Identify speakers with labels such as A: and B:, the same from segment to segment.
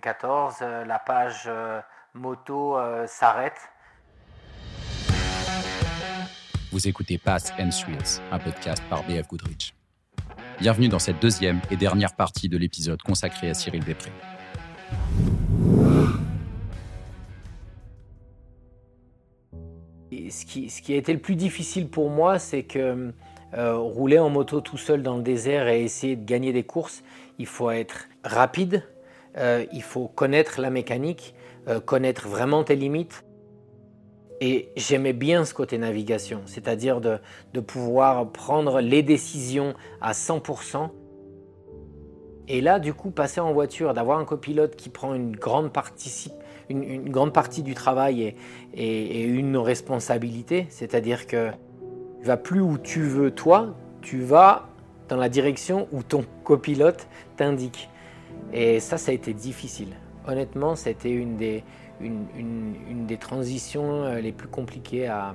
A: 2014, la page moto s'arrête.
B: Vous écoutez Pass and Thrills, un podcast par BF Goodrich. Bienvenue dans cette deuxième et dernière partie de l'épisode consacré à Cyril Després.
A: Ce qui, ce qui, a été le plus difficile pour moi, c'est que euh, rouler en moto tout seul dans le désert et essayer de gagner des courses, il faut être rapide, euh, il faut connaître la mécanique, euh, connaître vraiment tes limites. Et j'aimais bien ce côté navigation, c'est-à-dire de, pouvoir prendre les décisions à 100%. Et là, du coup, passer en voiture, d'avoir un copilote qui prend une grande partie, du travail et, une responsabilité, c'est-à-dire que tu vas plus où tu veux toi, tu vas dans la direction où ton copilote t'indique. Et ça, ça a été difficile. Honnêtement, c'était une des, une, des transitions euh, les plus compliquées à,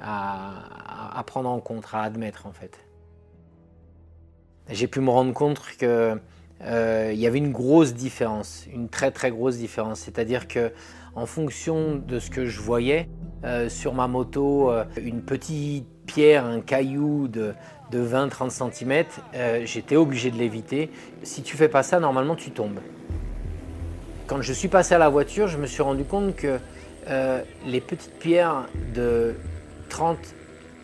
A: à, prendre en compte, à admettre en fait. J'ai pu me rendre compte qu'il euh, y avait une grosse différence, une très très grosse différence. C'est-à-dire que en fonction de ce que je voyais euh, sur ma moto, une petite pierre, un caillou de, de 20-30 cm, j'étais obligé de l'éviter. Si tu fais pas ça, normalement tu tombes. Quand je suis passé à la voiture, je me suis rendu compte que euh, les petites pierres de 30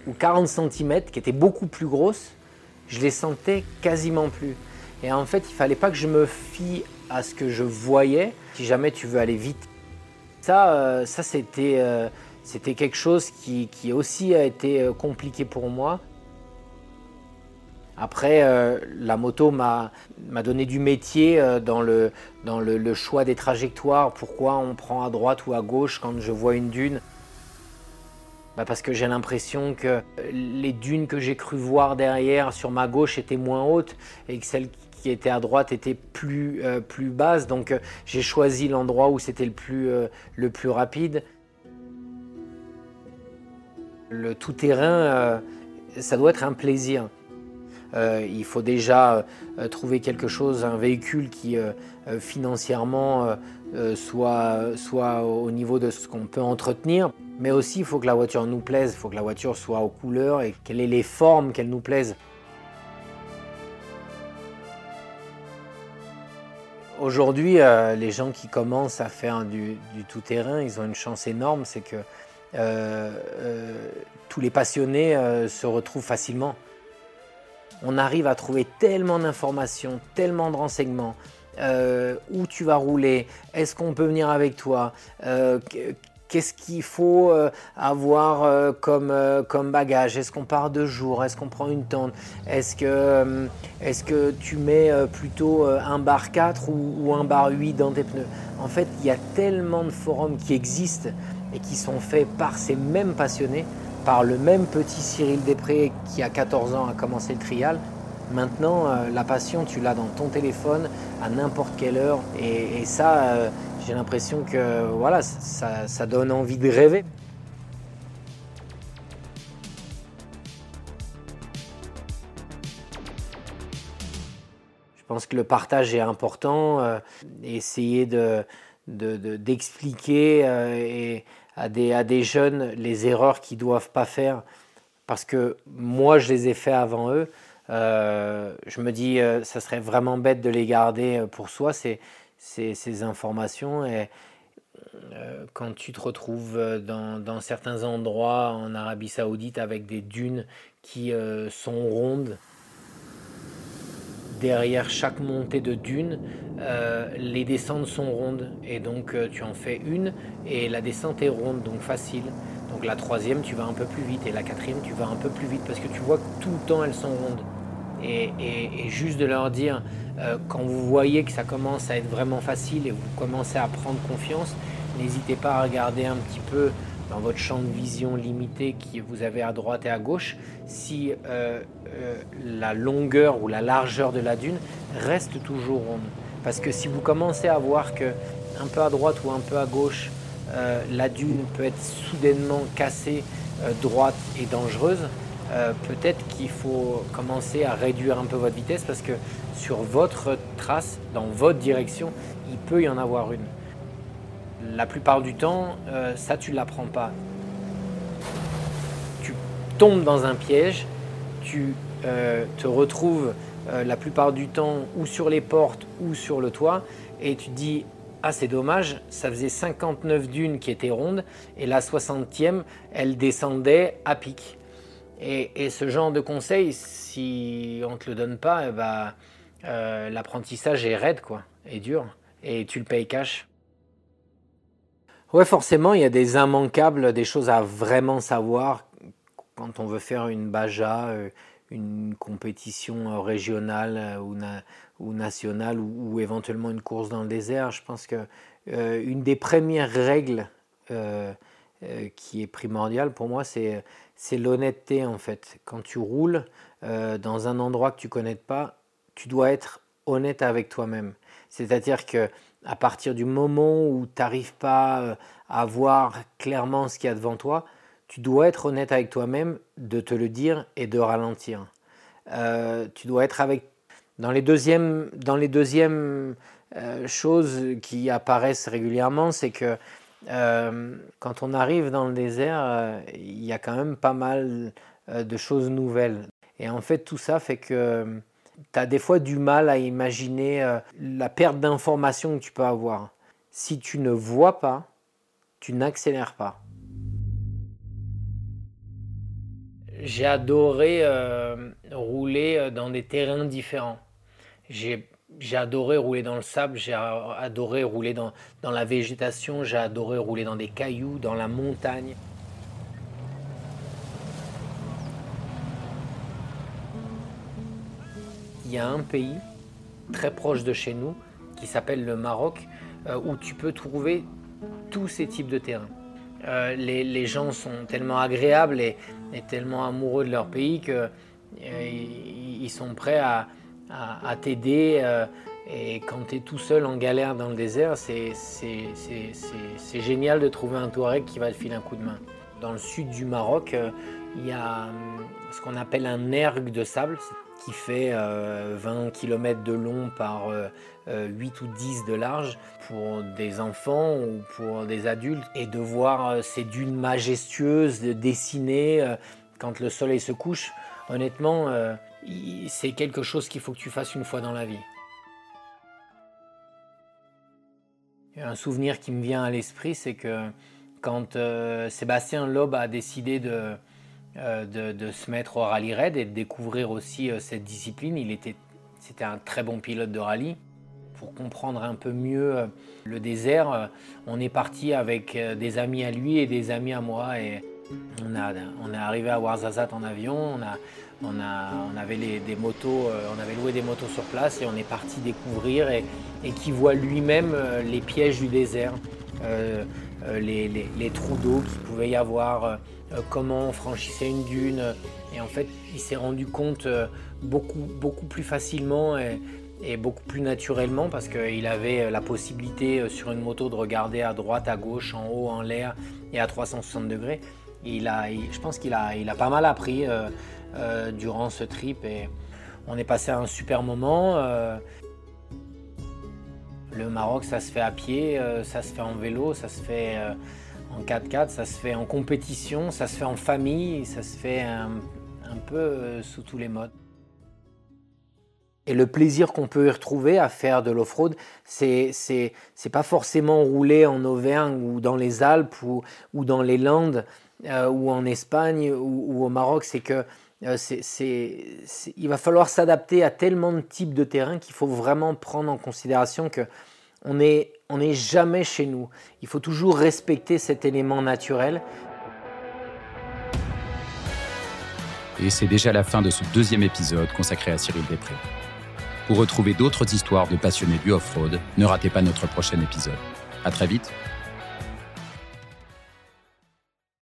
A: ou 40 cm, qui étaient beaucoup plus grosses, je les sentais quasiment plus. Et en fait, il fallait pas que je me fie à ce que je voyais, si jamais tu veux aller vite. Ça, euh, ça c'était, euh, c'était quelque chose qui, aussi a été compliqué pour moi. Après, euh, la moto m'a donné du métier euh, dans, le, choix des trajectoires. Pourquoi on prend à droite ou à gauche quand je vois une dune? Bah Parce que j'ai l'impression que les dunes que j'ai cru voir derrière sur ma gauche étaient moins hautes et que celles qui étaient à droite étaient plus, euh, basses. Donc j'ai choisi l'endroit où c'était le plus rapide. Le tout-terrain, ça doit être un plaisir. Euh, il faut déjà euh, trouver quelque chose, un véhicule qui euh, financièrement soit, soit au niveau de ce qu'on peut entretenir. Mais aussi, il faut que la voiture nous plaise, il faut que la voiture soit aux couleurs et qu'elle ait les formes qu'elle nous plaisent. Aujourd'hui, les gens qui commencent à faire du, tout-terrain, ils ont une chance énorme, c'est que tous les passionnés se retrouvent facilement. On arrive à trouver tellement d'informations, tellement de renseignements. Euh, où tu vas rouler? Est-ce qu'on peut venir avec toi? Euh, Qu'est-ce qu'il faut euh, avoir comme, comme bagage? Est-ce qu'on part deux jours Est-ce qu'on prend une tente? Est-ce que, est que tu mets plutôt un bar 4 ou, un bar 8 dans tes pneus? En fait, il y a tellement de forums qui existent et qui sont faits par ces mêmes passionnés par le même petit Cyril Després qui a 14 ans a commencé le trial. Maintenant, euh, la passion, tu l'as dans ton téléphone à n'importe quelle heure. Et, ça, euh, j'ai l'impression que voilà, ça, donne envie de rêver. Je pense que le partage est important. Euh, essayer de, d'expliquer et à des, à des jeunes les erreurs qu'ils ne doivent pas faire, parce que moi je les ai fait avant eux. Euh, je me dis, euh, ça serait vraiment bête de les garder euh, pour soi, ces, informations. Et quand tu te retrouves dans, dans, certains endroits en Arabie Saoudite avec des dunes qui sont rondes, derrière chaque montée de dune, euh, les descentes sont rondes et donc euh, tu en fais une et la descente est ronde, donc facile. Donc la troisième, tu vas un peu plus vite et la quatrième, tu vas un peu plus vite parce que tu vois que tout le temps elles sont rondes. Et, juste de leur dire, euh, quand vous voyez que ça commence à être vraiment facile et vous commencez à prendre confiance, n'hésitez pas à regarder un petit peu dans votre champ de vision limité que vous avez à droite et à gauche, si euh, euh, la longueur ou la largeur de la dune reste toujours ronde. Parce que si vous commencez à voir que un peu à droite ou un peu à gauche, la dune peut être soudainement cassée, droite et dangereuse, euh, peut-être qu'il faut commencer à réduire un peu votre vitesse parce que sur votre trace, dans votre direction, il peut y en avoir une. La plupart du temps, euh, ça tu ne l'apprends pas. Tu tombes dans un piège, tu euh, te retrouves la plupart du temps ou sur les portes ou sur le toit et tu dis ah c'est dommage, ça faisait 59 dunes qui étaient rondes et la 60e elle descendait à pic. Et, ce genre de conseil, si on ne te le donne pas, eh ben, euh, l'apprentissage est raide, quoi, est dur, et tu le payes cash. Ouais, forcément, il y a des immanquables, des choses à vraiment savoir quand on veut faire une baja, euh, une compétition régionale ou, ou nationale ou, éventuellement une course dans le désert. Je pense que euh, une des premières règles qui est primordiale pour moi, c'est l'honnêteté en fait. Quand tu roules euh, dans un endroit que tu connais pas, tu dois être honnête avec toi-même. C'est-à-dire que à partir du moment où tu n'arrives pas euh, à voir clairement ce qu'il y a devant toi, tu dois être honnête avec toi-même, de te le dire et de ralentir. Euh, tu dois être avec dans les dans les deuxièmes choses qui apparaissent régulièrement, c'est que euh, quand on arrive dans le désert, euh, il y a quand même pas mal euh, de choses nouvelles. Et en fait, tout ça fait que tu as des fois du mal à imaginer la perte d'information que tu peux avoir. Si tu ne vois pas, tu n'accélères pas. J'ai adoré rouler dans des terrains différents. J'ai j'ai adoré rouler dans le sable, j'ai adoré rouler dans, dans la végétation, j'ai adoré rouler dans des cailloux, dans la montagne. Il y a un pays très proche de chez nous qui s'appelle le Maroc euh, où tu peux trouver tous ces types de terrains. Euh, les, les, gens sont tellement agréables et, et, tellement amoureux de leur pays qu'ils euh, sont prêts à, à, t'aider. Euh, et quand tu es tout seul en galère dans le désert, c'est génial de trouver un Touareg qui va te filer un coup de main. Dans le sud du Maroc, euh, il y a euh, ce qu'on appelle un ergue de sable qui fait 20 km de long par 8 ou 10 de large pour des enfants ou pour des adultes. Et de voir ces dunes majestueuses dessinées quand le soleil se couche, honnêtement, c'est quelque chose qu'il faut que tu fasses une fois dans la vie. Un souvenir qui me vient à l'esprit, c'est que quand euh, Sébastien Loeb a décidé euh, de, se mettre au rallye raid et de découvrir aussi euh, cette discipline, il était, c'était un très bon pilote de rallye. Pour comprendre un peu mieux le désert, on est parti avec des amis à lui et des amis à moi. Et on, a, on est arrivé à Ouarzazate en avion, on a, on, a, on avait des motos, euh, on avait loué des motos sur place et on est parti découvrir et, qui voit lui-même euh, les pièges du désert, euh, les, trous d'eau qu'il pouvait y avoir, comment on franchissait une dune. Et en fait, il s'est rendu compte beaucoup, beaucoup plus facilement et, beaucoup plus naturellement parce qu'il avait la possibilité sur une moto de regarder à droite, à gauche, en haut, en l'air et à 360 degrés. Il a, je pense qu'il a, il a pas mal appris. Euh, durant ce trip et on est passé un super moment. Euh. le Maroc, ça se fait à pied, euh, ça se fait en vélo, ça se fait en 4x4, ça se fait en compétition, ça se fait en famille, ça se fait un, peu sous tous les modes. Et le plaisir qu'on peut y retrouver à faire de l'off-road, c'est, c'est, pas forcément rouler en Auvergne ou dans les Alpes ou, ou dans les Landes ou en Espagne ou au Maroc. C'est que euh, il va falloir s'adapter à tellement de types de terrain qu'il faut vraiment prendre en considération que on n'est on jamais chez nous. Il faut toujours respecter cet élément naturel.
B: Et c'est déjà la fin de ce deuxième épisode consacré à Cyril Després. Pour retrouver d'autres histoires de passionnés du off-road, ne ratez pas notre prochain épisode. À très vite